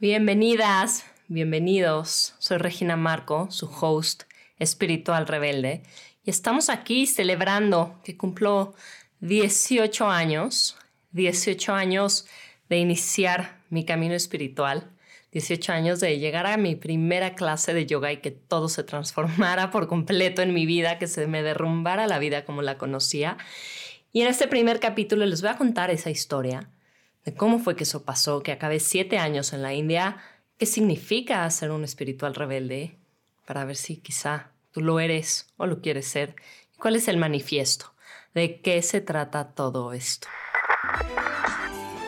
Bienvenidas, bienvenidos. Soy Regina Marco, su host espiritual rebelde, y estamos aquí celebrando que cumplo 18 años, 18 años de iniciar mi camino espiritual, 18 años de llegar a mi primera clase de yoga y que todo se transformara por completo en mi vida, que se me derrumbara la vida como la conocía. Y en este primer capítulo les voy a contar esa historia de cómo fue que eso pasó, que acabé siete años en la India, qué significa ser un espiritual rebelde, para ver si quizá tú lo eres o lo quieres ser, y cuál es el manifiesto, de qué se trata todo esto.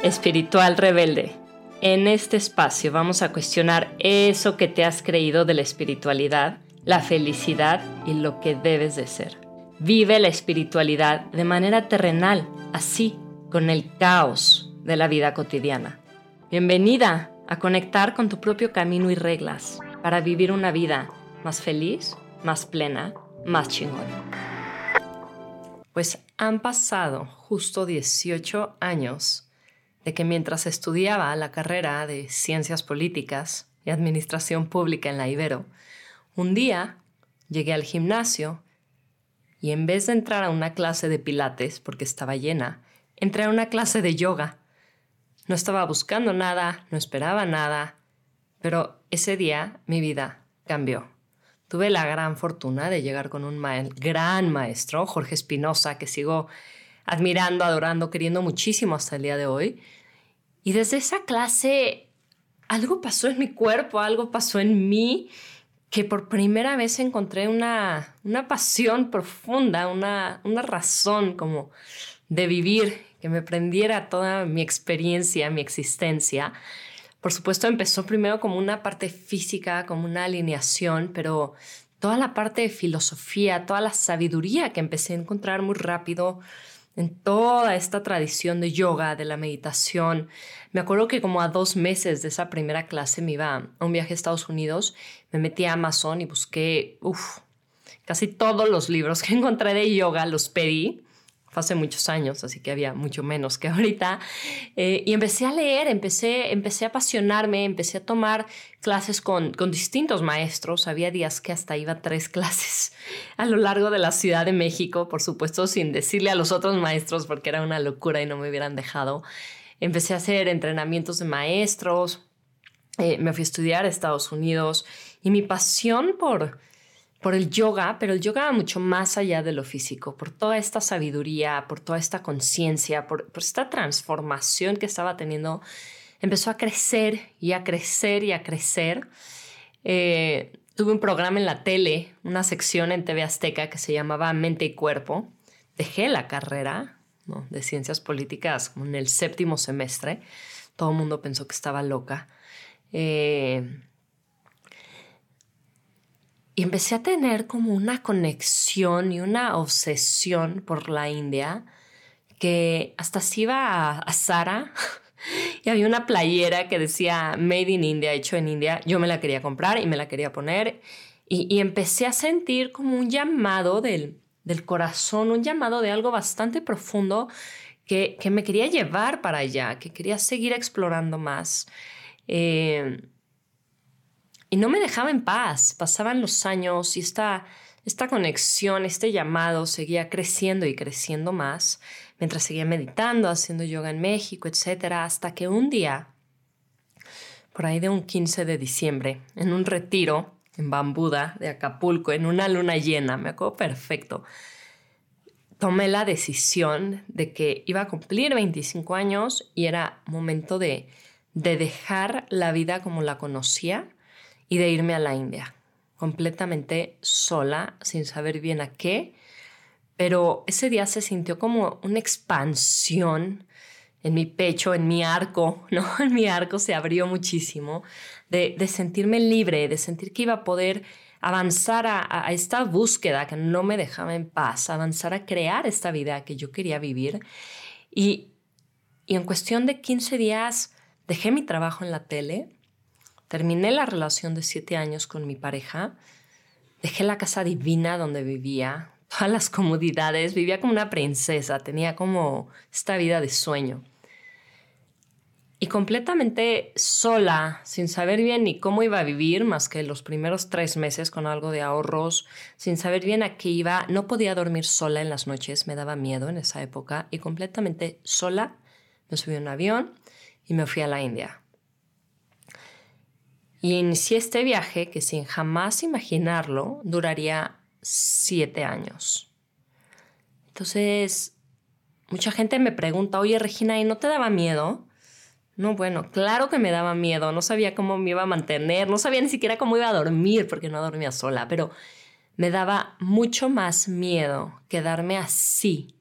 Espiritual rebelde. En este espacio vamos a cuestionar eso que te has creído de la espiritualidad, la felicidad y lo que debes de ser. Vive la espiritualidad de manera terrenal, así, con el caos de la vida cotidiana. Bienvenida a conectar con tu propio camino y reglas para vivir una vida más feliz, más plena, más chingón. Pues han pasado justo 18 años de que mientras estudiaba la carrera de Ciencias Políticas y Administración Pública en la Ibero, un día llegué al gimnasio y en vez de entrar a una clase de pilates porque estaba llena, entré a una clase de yoga no estaba buscando nada, no esperaba nada, pero ese día mi vida cambió. Tuve la gran fortuna de llegar con un gran maestro, Jorge Espinosa, que sigo admirando, adorando, queriendo muchísimo hasta el día de hoy. Y desde esa clase algo pasó en mi cuerpo, algo pasó en mí, que por primera vez encontré una, una pasión profunda, una, una razón como de vivir que me prendiera toda mi experiencia, mi existencia. Por supuesto, empezó primero como una parte física, como una alineación, pero toda la parte de filosofía, toda la sabiduría que empecé a encontrar muy rápido en toda esta tradición de yoga, de la meditación. Me acuerdo que como a dos meses de esa primera clase me iba a un viaje a Estados Unidos, me metí a Amazon y busqué, uff, casi todos los libros que encontré de yoga, los pedí fue hace muchos años, así que había mucho menos que ahorita. Eh, y empecé a leer, empecé, empecé a apasionarme, empecé a tomar clases con, con distintos maestros. Había días que hasta iba tres clases a lo largo de la Ciudad de México, por supuesto, sin decirle a los otros maestros porque era una locura y no me hubieran dejado. Empecé a hacer entrenamientos de maestros, eh, me fui a estudiar a Estados Unidos y mi pasión por por el yoga, pero el yoga mucho más allá de lo físico, por toda esta sabiduría, por toda esta conciencia, por, esta transformación que estaba teniendo, empezó a crecer y a crecer y a crecer. Eh, tuve un programa en la tele, una sección en TV Azteca que se llamaba Mente y Cuerpo. Dejé la carrera de ciencias políticas en el séptimo semestre. Todo el mundo pensó que estaba loca. Eh, y empecé a tener como una conexión y una obsesión por la India que hasta si iba a, Sara y había una playera que decía Made in India, hecho en India. Yo me la quería comprar y me la quería poner y, empecé a sentir como un llamado del, del, corazón, un llamado de algo bastante profundo que, que, me quería llevar para allá, que quería seguir explorando más. Eh, y no me dejaba en paz. Pasaban los años y esta, esta conexión, este llamado seguía creciendo y creciendo más mientras seguía meditando, haciendo yoga en México, etcétera, hasta que un día, por ahí de un 15 de diciembre, en un retiro en Bambuda de Acapulco, en una luna llena, me acuerdo perfecto, tomé la decisión de que iba a cumplir 25 años y era momento de, de dejar la vida como la conocía y de irme a la India, completamente sola, sin saber bien a qué, pero ese día se sintió como una expansión en mi pecho, en mi arco, ¿no? En mi arco se abrió muchísimo, de, sentirme libre, de sentir que iba a poder avanzar a, a, esta búsqueda que no me dejaba en paz, avanzar a crear esta vida que yo quería vivir. Y, y en cuestión de 15 días dejé mi trabajo en la tele, Terminé la relación de siete años con mi pareja, dejé la casa divina donde vivía, todas las comodidades, vivía como una princesa, tenía como esta vida de sueño. y completamente sola, sin saber bien ni cómo iba a vivir, más que los primeros tres meses con algo de ahorros, sin saber bien a qué iba, no podía dormir sola en las noches, me daba miedo en esa época, y completamente sola me subí a un avión y me fui a la India. Y inicié este viaje que sin jamás imaginarlo duraría siete años. Entonces, mucha gente me pregunta, oye Regina, ¿y no te daba miedo? No, bueno, claro que me daba miedo, no sabía cómo me iba a mantener, no sabía ni siquiera cómo iba a dormir porque no dormía sola, pero me daba mucho más miedo quedarme así,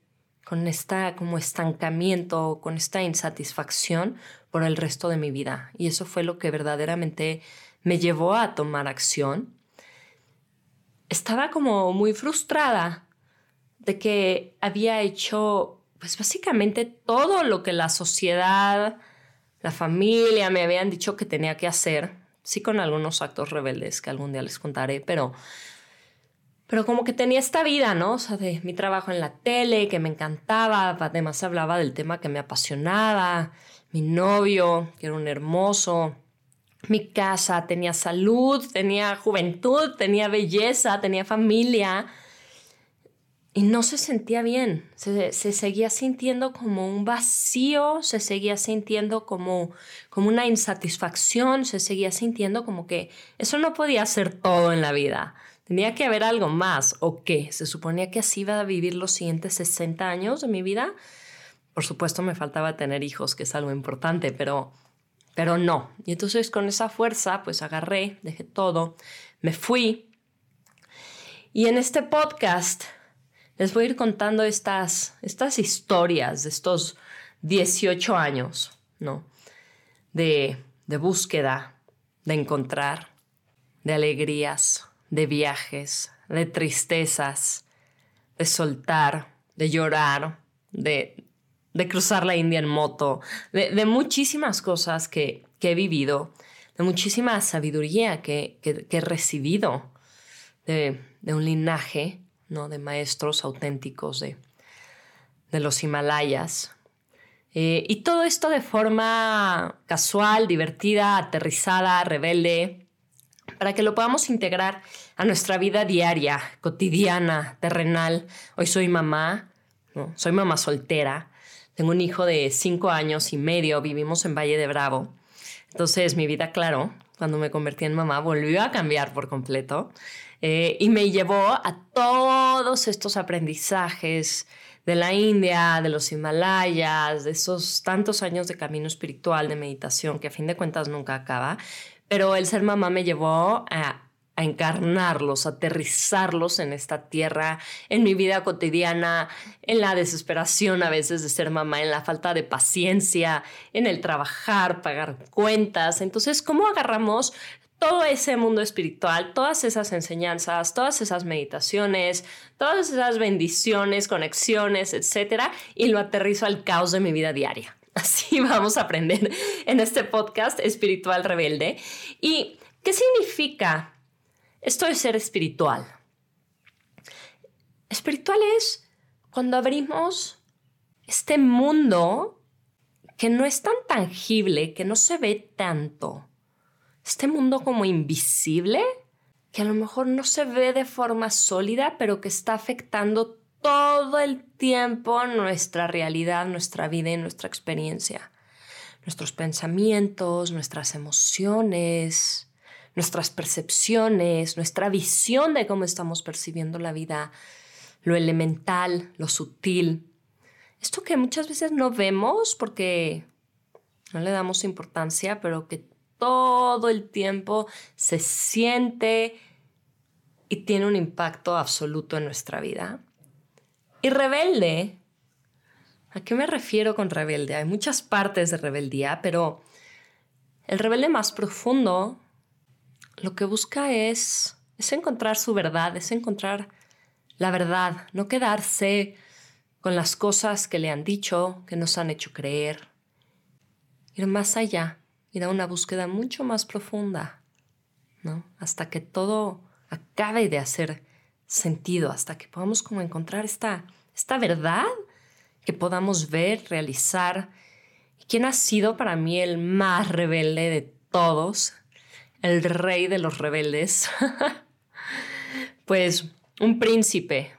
con esta como estancamiento, con esta insatisfacción por el resto de mi vida. Y eso fue lo que verdaderamente me llevó a tomar acción. Estaba como muy frustrada de que había hecho, pues básicamente todo lo que la sociedad, la familia me habían dicho que tenía que hacer, sí con algunos actos rebeldes que algún día les contaré, pero, pero como que tenía esta vida, ¿no? O sea, de mi trabajo en la tele, que me encantaba, además hablaba del tema que me apasionaba, mi novio, que era un hermoso, mi casa, tenía salud, tenía juventud, tenía belleza, tenía familia y no se sentía bien, se, seguía sintiendo como un vacío, se seguía sintiendo como, como una insatisfacción, se seguía sintiendo como que eso no podía ser todo en la vida. Tenía que haber algo más, ¿o qué? ¿Se suponía que así iba a vivir los siguientes 60 años de mi vida? Por supuesto me faltaba tener hijos, que es algo importante, pero, pero no. Y entonces con esa fuerza, pues agarré, dejé todo, me fui. Y en este podcast les voy a ir contando estas, estas historias de estos 18 años, ¿no? De, de búsqueda, de encontrar, de alegrías, de viajes, de tristezas, de soltar, de llorar, de, de cruzar la India en moto, de, muchísimas cosas que, he vivido, de muchísima sabiduría que, que, he recibido, de, de un linaje ¿no? de maestros auténticos de, de los Himalayas. Eh, y todo esto de forma casual, divertida, aterrizada, rebelde, para que lo podamos integrar a nuestra vida diaria, cotidiana, terrenal. Hoy soy mamá, soy mamá soltera, tengo un hijo de cinco años y medio, vivimos en Valle de Bravo. Entonces mi vida, claro, cuando me convertí en mamá, volvió a cambiar por completo. Eh, y me llevó a todos estos aprendizajes de la India, de los Himalayas, de esos tantos años de camino espiritual, de meditación, que a fin de cuentas nunca acaba. Pero el ser mamá me llevó a, encarnarlos, a aterrizarlos en esta tierra, en mi vida cotidiana, en la desesperación a veces de ser mamá, en la falta de paciencia, en el trabajar, pagar cuentas. Entonces, ¿cómo agarramos todo ese mundo espiritual, todas esas enseñanzas, todas esas meditaciones, todas esas bendiciones, conexiones, etcétera, y lo aterrizo al caos de mi vida diaria. Así vamos a aprender en este podcast espiritual rebelde. ¿Y qué significa esto de ser espiritual? Espiritual es cuando abrimos este mundo que no es tan tangible, que no se ve tanto este mundo como invisible, que a lo mejor no se ve de forma sólida, pero que está afectando todo el tiempo nuestra realidad, nuestra vida y nuestra experiencia. Nuestros pensamientos, nuestras emociones, nuestras percepciones, nuestra visión de cómo estamos percibiendo la vida, lo elemental, lo sutil. Esto que muchas veces no vemos porque no le damos importancia, pero que todo el tiempo se siente y tiene un impacto absoluto en nuestra vida. Y rebelde, ¿a qué me refiero con rebelde? Hay muchas partes de rebeldía, pero el rebelde más profundo lo que busca es, es encontrar su verdad, es encontrar la verdad, no quedarse con las cosas que le han dicho, que nos han hecho creer, ir más allá, ir a una búsqueda mucho más profunda, ¿no? Hasta que todo acabe de hacer sentido, hasta que podamos como encontrar esta, esta verdad que podamos ver, realizar, ¿Quién ha sido para mí el más rebelde de todos? El rey de los rebeldes. pues un príncipe.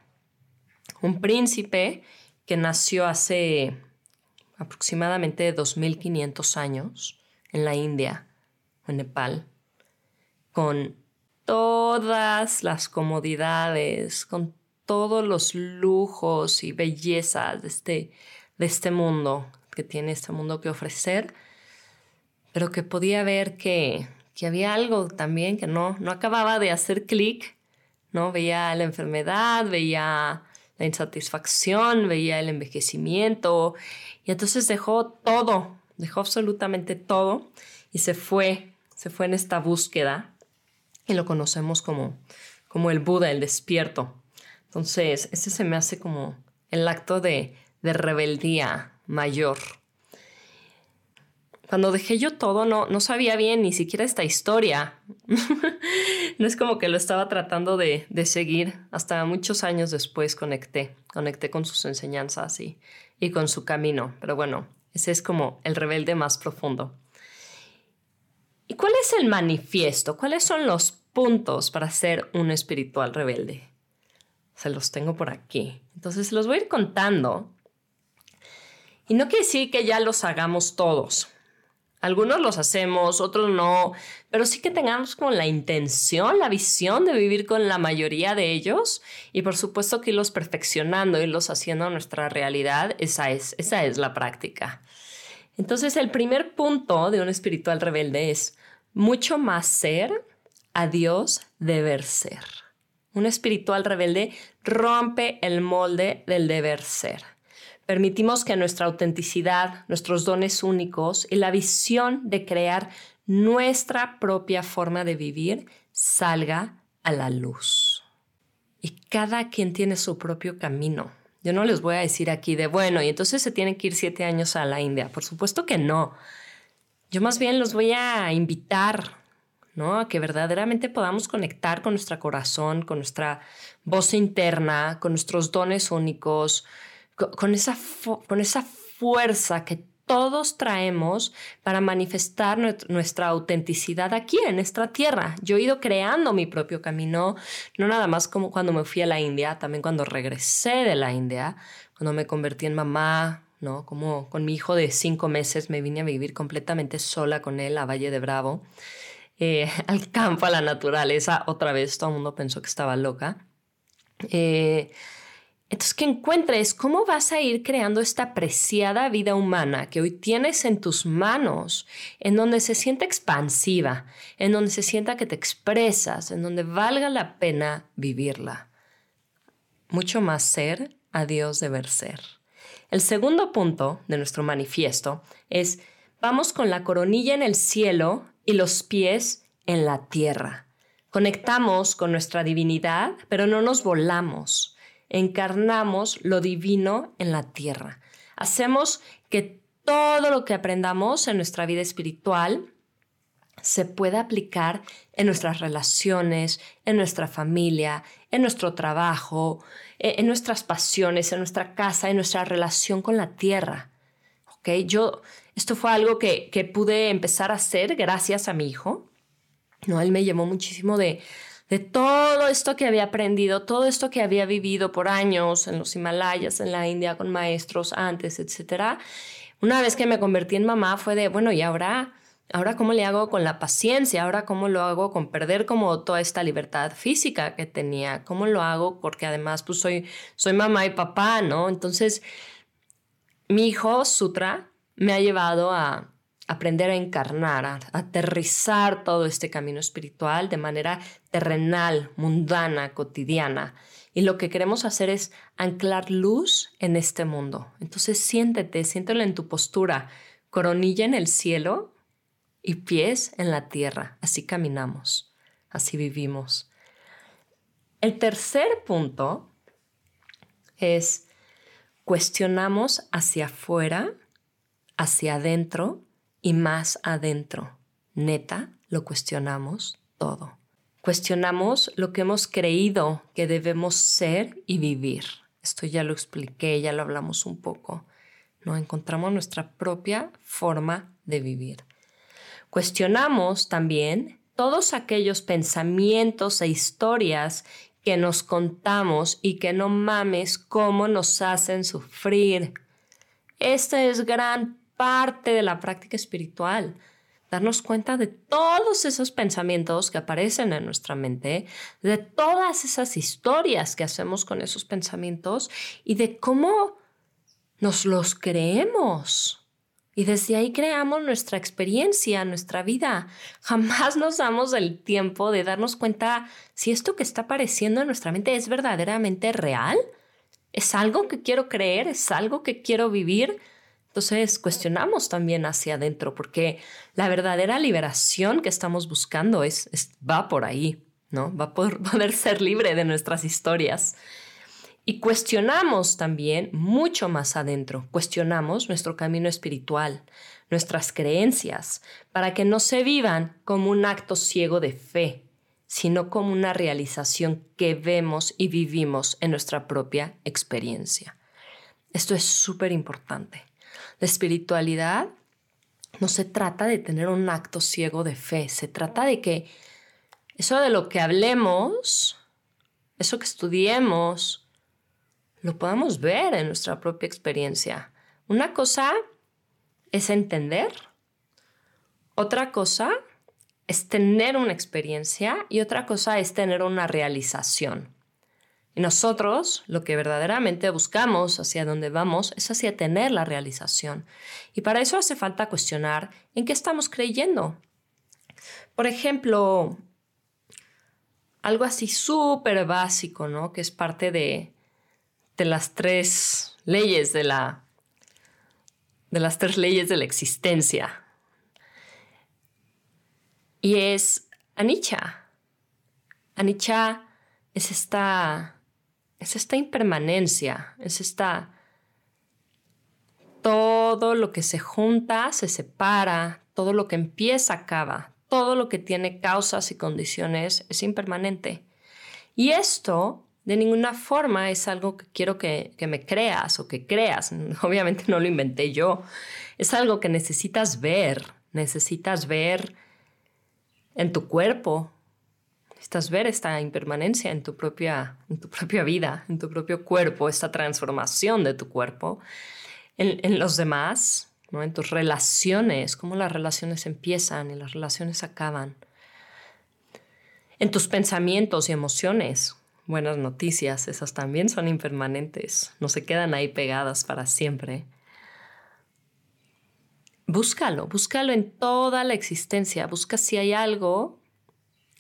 Un príncipe que nació hace aproximadamente 2500 años en la India, en Nepal, con todas las comodidades, con todos los lujos y bellezas de este, de este mundo, que tiene este mundo que ofrecer, pero que podía ver que, que había algo también que no, no acababa de hacer clic, ¿no? Veía la enfermedad, veía la insatisfacción, veía el envejecimiento, y entonces dejó todo, dejó absolutamente todo y se fue, se fue en esta búsqueda, y lo conocemos como, como el Buda, el despierto. Entonces, ese se me hace como el acto de, rebeldía mayor. Cuando dejé yo todo, no, no sabía bien ni siquiera esta historia. no es como que lo estaba tratando de, de, seguir. Hasta muchos años después conecté. Conecté con sus enseñanzas y, y con su camino. Pero bueno, ese es como el rebelde más profundo. ¿Y cuál es el manifiesto? ¿Cuáles son los puntos para ser un espiritual rebelde? Se los tengo por aquí. Entonces los voy a ir contando. Y no quiere decir que ya los hagamos todos. Algunos los hacemos, otros no, pero sí que tengamos como la intención, la visión de vivir con la mayoría de ellos y por supuesto que irlos perfeccionando, irlos haciendo nuestra realidad, esa es, esa es la práctica. Entonces el primer punto de un espiritual rebelde es mucho más ser a Dios deber ser. Un espiritual rebelde rompe el molde del deber ser. Permitimos que nuestra autenticidad, nuestros dones únicos y la visión de crear nuestra propia forma de vivir salga a la luz. Y cada quien tiene su propio camino. Yo no les voy a decir aquí de, bueno, y entonces se tienen que ir siete años a la India. Por supuesto que no. Yo más bien los voy a invitar ¿no? A que verdaderamente podamos conectar con nuestro corazón, con nuestra voz interna, con nuestros dones únicos, con, esa, con esa fuerza que todos traemos para manifestar nuestra autenticidad aquí en nuestra tierra. Yo he ido creando mi propio camino, no nada más como cuando me fui a la India, también cuando regresé de la India, cuando me convertí en mamá, ¿no? Como con mi hijo de cinco meses me vine a vivir completamente sola con él a Valle de Bravo. Eh, al campo, a la naturaleza, otra vez todo el mundo pensó que estaba loca. Eh, entonces, que encuentres cómo vas a ir creando esta preciada vida humana que hoy tienes en tus manos, en donde se sienta expansiva, en donde se sienta que te expresas, en donde valga la pena vivirla. Mucho más ser a Dios deber ser. El segundo punto de nuestro manifiesto es, vamos con la coronilla en el cielo y los pies en la tierra. Conectamos con nuestra divinidad, pero no nos volamos. Encarnamos lo divino en la tierra. Hacemos que todo lo que aprendamos en nuestra vida espiritual se pueda aplicar en nuestras relaciones, en nuestra familia, en nuestro trabajo, e, en nuestras pasiones, en nuestra casa, en nuestra relación con la tierra. ¿Okay? Yo esto fue algo que, que pude empezar a hacer gracias a mi hijo. No, él me llamó muchísimo de, de todo esto que había aprendido, todo esto que había vivido por años en los Himalayas, en la India, con maestros antes, etc. Una vez que me convertí en mamá fue de, bueno, ¿y ahora, ahora cómo le hago con la paciencia? ¿Ahora cómo lo hago con perder como toda esta libertad física que tenía? ¿Cómo lo hago? Porque además, pues soy, soy mamá y papá, ¿no? Entonces, mi hijo, Sutra, me ha llevado a aprender a encarnar, a, aterrizar todo este camino espiritual de manera terrenal, mundana, cotidiana. Y lo que queremos hacer es anclar luz en este mundo. Entonces siéntete, siéntelo en tu postura, coronilla en el cielo y pies en la tierra. Así caminamos, así vivimos. El tercer punto es cuestionamos hacia afuera hacia adentro y más adentro. Neta, lo cuestionamos todo. Cuestionamos lo que hemos creído que debemos ser y vivir. Esto ya lo expliqué, ya lo hablamos un poco. ¿no? Encontramos nuestra propia forma de vivir. Cuestionamos también todos aquellos pensamientos e historias que nos contamos y que no mames cómo nos hacen sufrir. Esta es gran parte de la práctica espiritual. Darnos cuenta de todos esos pensamientos que aparecen en nuestra mente, de todas esas historias que hacemos con esos pensamientos y de cómo nos los creemos. Y desde ahí creamos nuestra experiencia, nuestra vida. Jamás nos damos el tiempo de darnos cuenta si esto que está apareciendo en nuestra mente es verdaderamente real. ¿Es algo que quiero creer? ¿Es algo que quiero vivir? Entonces cuestionamos también hacia adentro, porque la verdadera liberación que estamos buscando es, va por ahí, ¿no? Va a poder ser libre de nuestras historias. Y cuestionamos también mucho más adentro, cuestionamos nuestro camino espiritual, nuestras creencias, para que no se vivan como un acto ciego de fe, sino como una realización que vemos y vivimos en nuestra propia experiencia. Esto es súper importante. La espiritualidad no se trata de tener un acto ciego de fe, se trata de que eso de lo que hablemos, eso que estudiemos, lo podamos ver en nuestra propia experiencia. Una cosa es entender, otra cosa es tener una experiencia y otra cosa es tener una realización. Nosotros lo que verdaderamente buscamos, hacia dónde vamos, es hacia tener la realización. Y para eso hace falta cuestionar en qué estamos creyendo. Por ejemplo, algo así súper básico, ¿no? Que es parte de, de las tres leyes de la de las tres leyes de la existencia. Y es anicca. Anicca es esta es esta impermanencia, es esta todo lo que se junta se separa, todo lo que empieza acaba, todo lo que tiene causas y condiciones es impermanente. Y esto de ninguna forma es algo que quiero que, me creas o que creas. Obviamente no lo inventé yo. Es algo que necesitas ver. Necesitas ver en tu cuerpo. Necesitas ver esta impermanencia en tu propia, en tu propia vida, en tu propio cuerpo, esta transformación de tu cuerpo. En, en los demás, ¿no? en tus relaciones, cómo las relaciones empiezan y las relaciones acaban. En tus pensamientos y emociones, buenas noticias, esas también son impermanentes, no se quedan ahí pegadas para siempre. Búscalo, búscalo en toda la existencia, busca si hay algo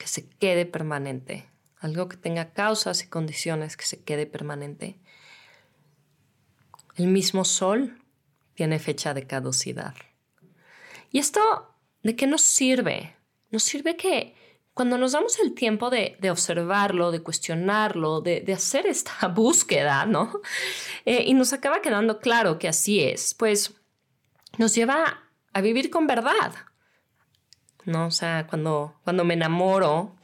que se quede permanente, algo que tenga causas y condiciones que se quede permanente. El mismo sol tiene fecha de caducidad. ¿Y esto de qué nos sirve? Nos sirve que cuando nos damos el tiempo de, observarlo, de cuestionarlo, de, hacer esta búsqueda, ¿no? Eh, y nos acaba quedando claro que así es, pues nos lleva a vivir con verdad, ¿no? O sea, cuando, cuando me enamoro,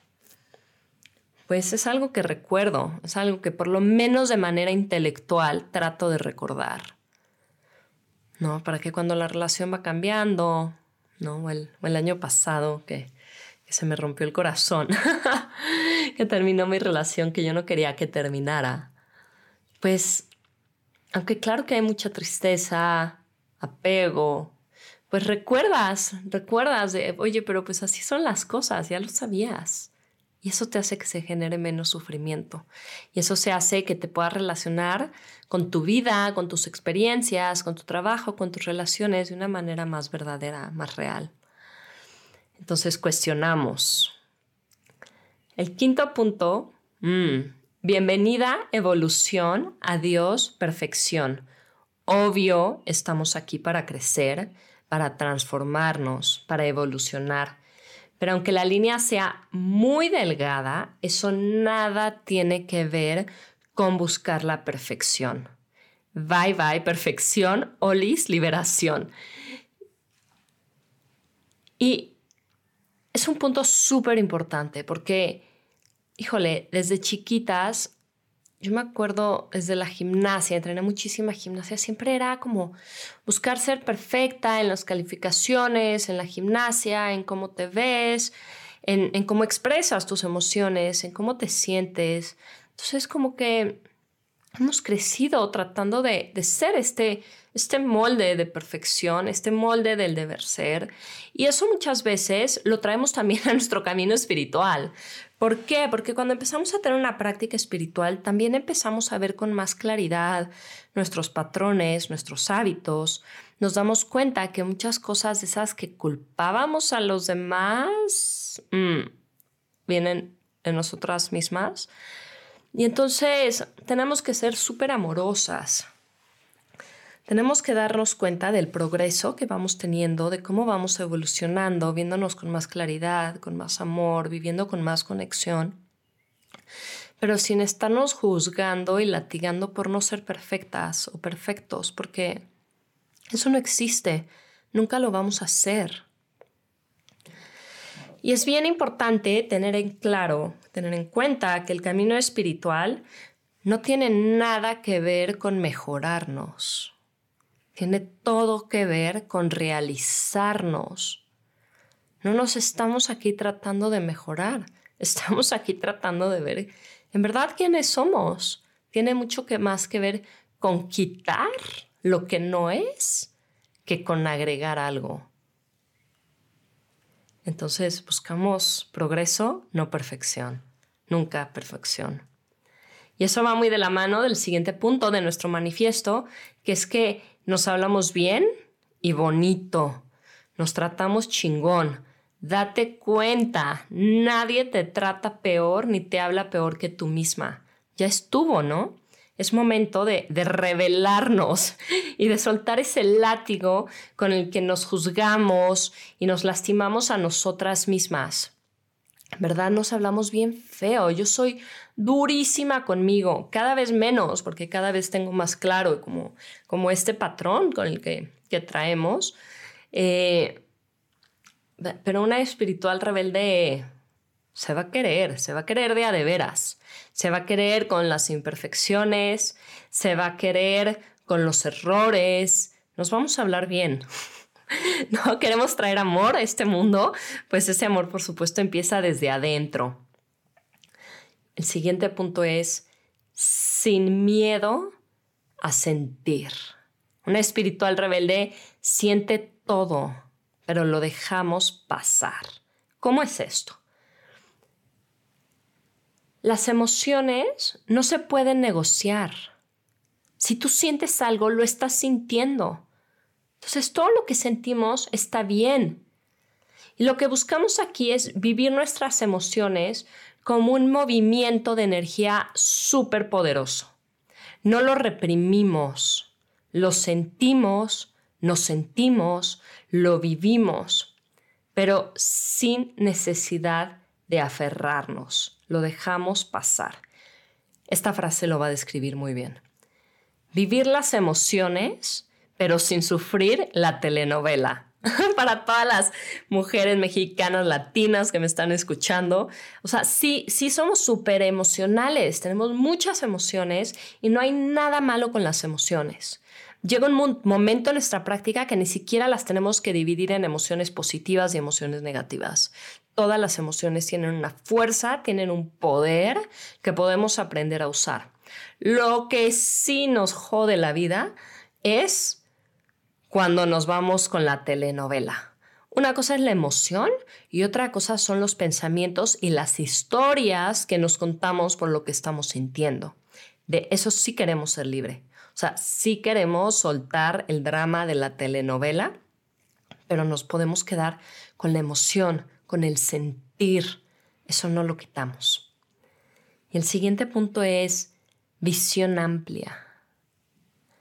pues es algo que recuerdo, es algo que por lo menos de manera intelectual trato de recordar, ¿no? Para que cuando la relación va cambiando, ¿no? el, o el año pasado que que se me rompió el corazón, que terminó mi relación que yo no quería que terminara. Pues, aunque claro que hay mucha tristeza, apego, pues recuerdas, recuerdas oye, pero pues así son las cosas, ya lo sabías. Y eso te hace que se genere menos sufrimiento. Y eso se hace que te puedas relacionar con tu vida, con tus experiencias, con tu trabajo, con tus relaciones de una manera más verdadera, más real. Entonces cuestionamos. El quinto punto, mm, bienvenida evolución, adiós perfección. Obvio, estamos aquí para crecer, para transformarnos, para evolucionar. Pero aunque la línea sea muy delgada, eso nada tiene que ver con buscar la perfección. Bye bye, perfección, olis, liberación. Y es un punto súper importante porque, híjole, desde chiquitas yo me acuerdo desde la gimnasia, entrené muchísima gimnasia, siempre era como buscar ser perfecta en las calificaciones, en la gimnasia, en cómo te ves, en, cómo expresas tus emociones, en cómo te sientes. Entonces como que hemos crecido tratando de, de ser este, este molde de perfección, este molde del deber ser. Y eso muchas veces lo traemos también a nuestro camino espiritual. ¿Por qué? Porque cuando empezamos a tener una práctica espiritual, también empezamos a ver con más claridad nuestros patrones, nuestros hábitos. Nos damos cuenta que muchas cosas de esas que culpábamos a los demás mm, vienen de nosotras mismas. Y entonces tenemos que ser súper amorosas. Tenemos que darnos cuenta del progreso que vamos teniendo, de cómo vamos evolucionando, viéndonos con más claridad, con más amor, viviendo con más conexión, pero sin estarnos juzgando y latigando por no ser perfectas o perfectos, porque eso no existe, nunca lo vamos a hacer. Y es bien importante tener en claro, tener en cuenta que el camino espiritual no tiene nada que ver con mejorarnos. Tiene todo que ver con realizarnos. No nos estamos aquí tratando de mejorar, estamos aquí tratando de ver en verdad quiénes somos. Tiene mucho que más que ver con quitar lo que no es que con agregar algo. Entonces buscamos progreso, no perfección, nunca perfección. Y eso va muy de la mano del siguiente punto de nuestro manifiesto, que es que nos hablamos bien y bonito, nos tratamos chingón. Date cuenta, nadie te trata peor ni te habla peor que tú misma. Ya estuvo, ¿no? Es momento de, revelarnos y de soltar ese látigo con el que nos juzgamos y nos lastimamos a nosotras mismas. ¿Verdad? Nos hablamos bien feo. Yo soy durísima conmigo, cada vez menos, porque cada vez tengo más claro como, como este patrón con el que, que traemos. Eh, pero una espiritual rebelde se va a querer, se va a querer de a de veras, se va a querer con las imperfecciones, se va a querer con los errores, nos vamos a hablar bien. no queremos traer amor a este mundo, pues ese amor por supuesto empieza desde adentro. El siguiente punto es sin miedo a sentir. Una espiritual rebelde siente todo, pero lo dejamos pasar. ¿Cómo es esto? Las emociones no se pueden negociar. Si tú sientes algo, lo estás sintiendo. Entonces todo lo que sentimos está bien. Y lo que buscamos aquí es vivir nuestras emociones como un movimiento de energía súper poderoso. No lo reprimimos, lo sentimos, nos sentimos, lo vivimos, pero sin necesidad de aferrarnos lo dejamos pasar. Esta frase lo va a describir muy bien. Vivir las emociones, pero sin sufrir la telenovela. Para todas las mujeres mexicanas, latinas que me están escuchando. O sea, sí, sí somos súper emocionales, tenemos muchas emociones y no hay nada malo con las emociones. Llega un momento en nuestra práctica que ni siquiera las tenemos que dividir en emociones positivas y emociones negativas todas las emociones tienen una fuerza, tienen un poder que podemos aprender a usar. Lo que sí nos jode la vida es cuando nos vamos con la telenovela. Una cosa es la emoción y otra cosa son los pensamientos y las historias que nos contamos por lo que estamos sintiendo. De eso sí queremos ser libre. O sea, sí queremos soltar el drama de la telenovela, pero nos podemos quedar con la emoción, con el sentir. Eso no lo quitamos. Y el siguiente punto es visión amplia.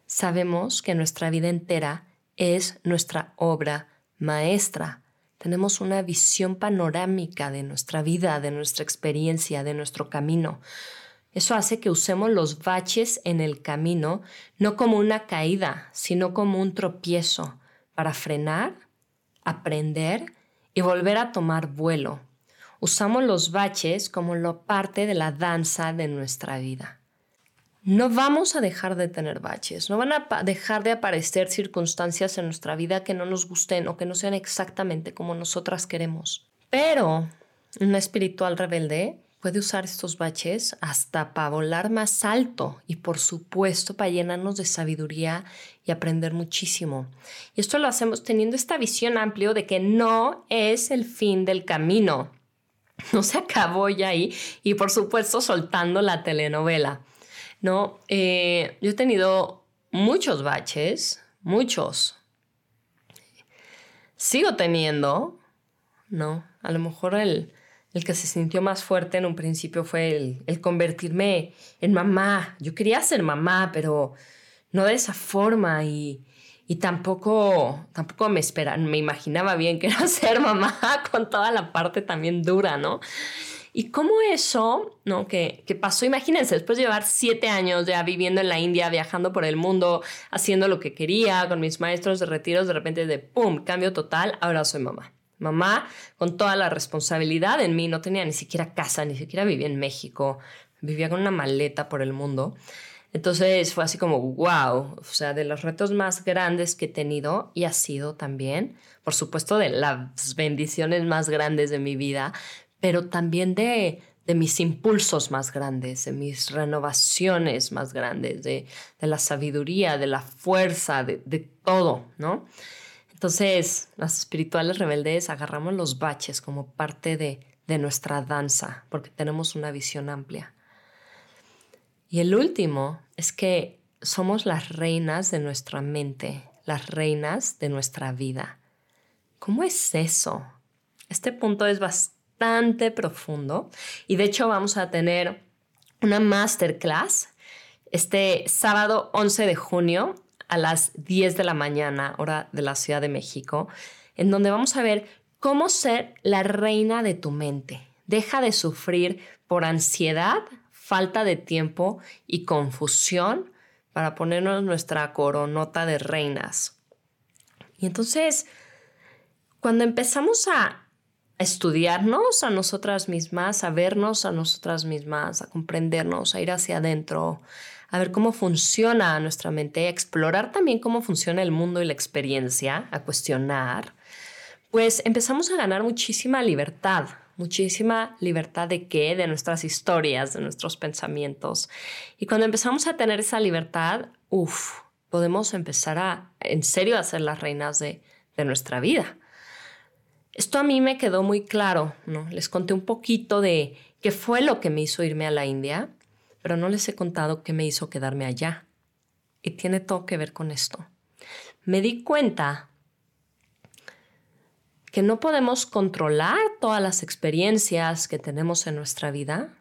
Sabemos que nuestra vida entera es nuestra obra maestra. Tenemos una visión panorámica de nuestra vida, de nuestra experiencia, de nuestro camino. Eso hace que usemos los baches en el camino no como una caída, sino como un tropiezo para frenar, aprender y volver a tomar vuelo. Usamos los baches como lo parte de la danza de nuestra vida. No vamos a dejar de tener baches, no van a dejar de aparecer circunstancias en nuestra vida que no nos gusten o que no sean exactamente como nosotras queremos. Pero una espiritual rebelde puede usar estos baches hasta para volar más alto y por supuesto para llenarnos de sabiduría y aprender muchísimo. Y esto lo hacemos teniendo esta visión amplia de que no es el fin del camino. No se acabó ya ahí y por supuesto soltando la telenovela. No, eh, yo he tenido muchos baches, muchos. Sigo teniendo, ¿no? A lo mejor el, el que se sintió más fuerte en un principio fue el, convertirme en mamá. Yo quería ser mamá, pero no de esa forma y, y tampoco, tampoco me esperan, me imaginaba bien que era ser mamá con toda la parte también dura, ¿no? Y cómo eso, ¿no? Que, que, pasó, imagínense, después de llevar siete años ya viviendo en la India, viajando por el mundo, haciendo lo que quería, con mis maestros de retiros, de repente de ¡pum! Cambio total, ahora soy mamá. Mamá con toda la responsabilidad en mí, no tenía ni siquiera casa, ni siquiera vivía en México, vivía con una maleta por el mundo. Entonces fue así como, wow, o sea, de los retos más grandes que he tenido y ha sido también, por supuesto, de las bendiciones más grandes de mi vida, pero también de, de mis impulsos más grandes, de mis renovaciones más grandes, de, de la sabiduría, de la fuerza, de, de, todo, ¿no? Entonces, las espirituales rebeldes agarramos los baches como parte de, de nuestra danza, porque tenemos una visión amplia. Y el último es que somos las reinas de nuestra mente, las reinas de nuestra vida. ¿Cómo es eso? Este punto es bastante bastante profundo y de hecho vamos a tener una masterclass este sábado 11 de junio a las 10 de la mañana, hora de la Ciudad de México, en donde vamos a ver cómo ser la reina de tu mente. Deja de sufrir por ansiedad, falta de tiempo y confusión para ponernos nuestra coronota de reinas. Y entonces, cuando empezamos a estudiarnos a nosotras mismas, a vernos a nosotras mismas, a comprendernos, a ir hacia adentro, a ver cómo funciona nuestra mente, a explorar también cómo funciona el mundo y la experiencia, a cuestionar, pues empezamos a ganar muchísima libertad, muchísima libertad de qué, de nuestras historias, de nuestros pensamientos. Y cuando empezamos a tener esa libertad, uff, podemos empezar a, en serio, a ser las reinas de, de nuestra vida. Esto a mí me quedó muy claro, ¿no? Les conté un poquito de qué fue lo que me hizo irme a la India, pero no les he contado qué me hizo quedarme allá. Y tiene todo que ver con esto. Me di cuenta que no podemos controlar todas las experiencias que tenemos en nuestra vida,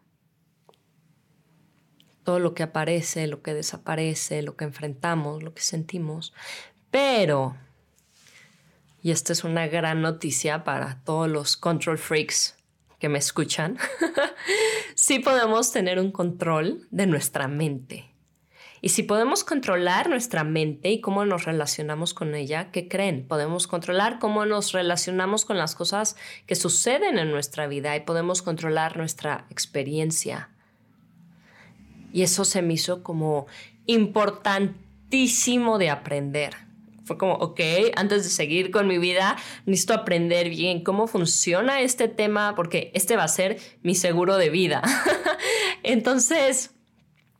todo lo que aparece, lo que desaparece, lo que enfrentamos, lo que sentimos, pero y esta es una gran noticia para todos los control freaks que me escuchan, sí podemos tener un control de nuestra mente. Y si podemos controlar nuestra mente y cómo nos relacionamos con ella, ¿qué creen? Podemos controlar cómo nos relacionamos con las cosas que suceden en nuestra vida y podemos controlar nuestra experiencia. Y eso se me hizo como importantísimo de aprender fue como, ok, antes de seguir con mi vida, necesito aprender bien cómo funciona este tema porque este va a ser mi seguro de vida. Entonces,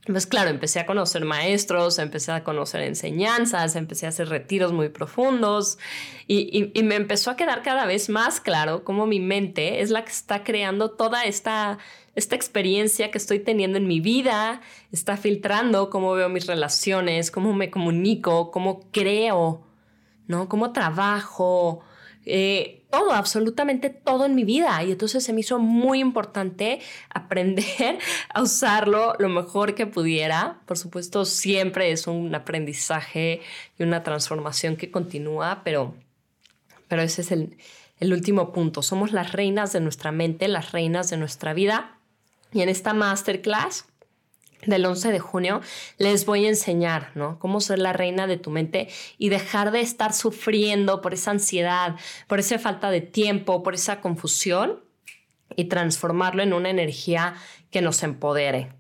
pues claro, empecé a conocer maestros, empecé a conocer enseñanzas, empecé a hacer retiros muy profundos y, me empezó a quedar cada vez más claro cómo mi mente es la que está creando toda esta, esta experiencia que estoy teniendo en mi vida, está filtrando cómo veo mis relaciones, cómo me comunico, cómo creo, ¿no? Cómo trabajo, eh, todo, absolutamente todo en mi vida. Y entonces se me hizo muy importante aprender a usarlo lo mejor que pudiera. Por supuesto, siempre es un aprendizaje y una transformación que continúa, pero, pero ese es el, el último punto. Somos las reinas de nuestra mente, las reinas de nuestra vida. Y en esta masterclass del 11 de junio, les voy a enseñar, ¿no? Cómo ser la reina de tu mente y dejar de estar sufriendo por esa ansiedad, por esa falta de tiempo, por esa confusión y transformarlo en una energía que nos empodere.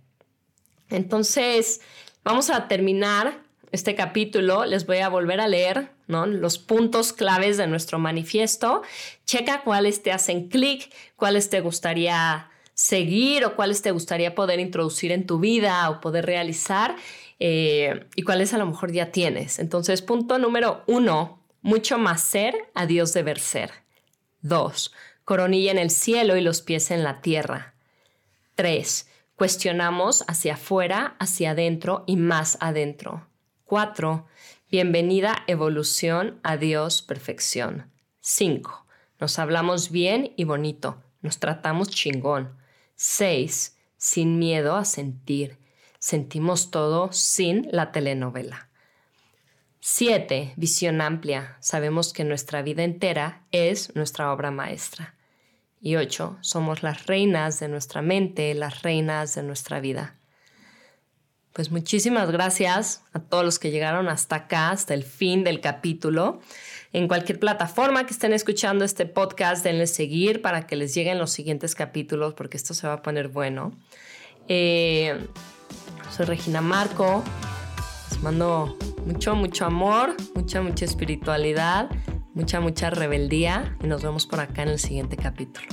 Entonces, vamos a terminar este capítulo. Les voy a volver a leer los puntos claves de nuestro manifiesto. Checa cuáles te hacen clic, cuáles te gustaría seguir o cuáles te gustaría poder introducir en tu vida o poder realizar eh, y cuáles a lo mejor ya tienes. Entonces, punto número uno, mucho más ser a Dios deber ser. Dos, coronilla en el cielo y los pies en la tierra. Tres, cuestionamos hacia afuera, hacia adentro y más adentro. Cuatro, bienvenida evolución a Dios perfección. Cinco, nos hablamos bien y bonito, nos tratamos chingón. 6. Sin miedo a sentir. Sentimos todo sin la telenovela. 7. Visión amplia. Sabemos que nuestra vida entera es nuestra obra maestra. Y 8. Somos las reinas de nuestra mente, las reinas de nuestra vida. Pues muchísimas gracias a todos los que llegaron hasta acá, hasta el fin del capítulo en cualquier plataforma que estén escuchando este podcast, denle seguir para que les lleguen los siguientes capítulos, porque esto se va a poner bueno. Eh, soy Regina Marco. Les mando mucho, mucho amor, mucha, mucha espiritualidad, mucha, mucha rebeldía y nos vemos por acá en el siguiente capítulo.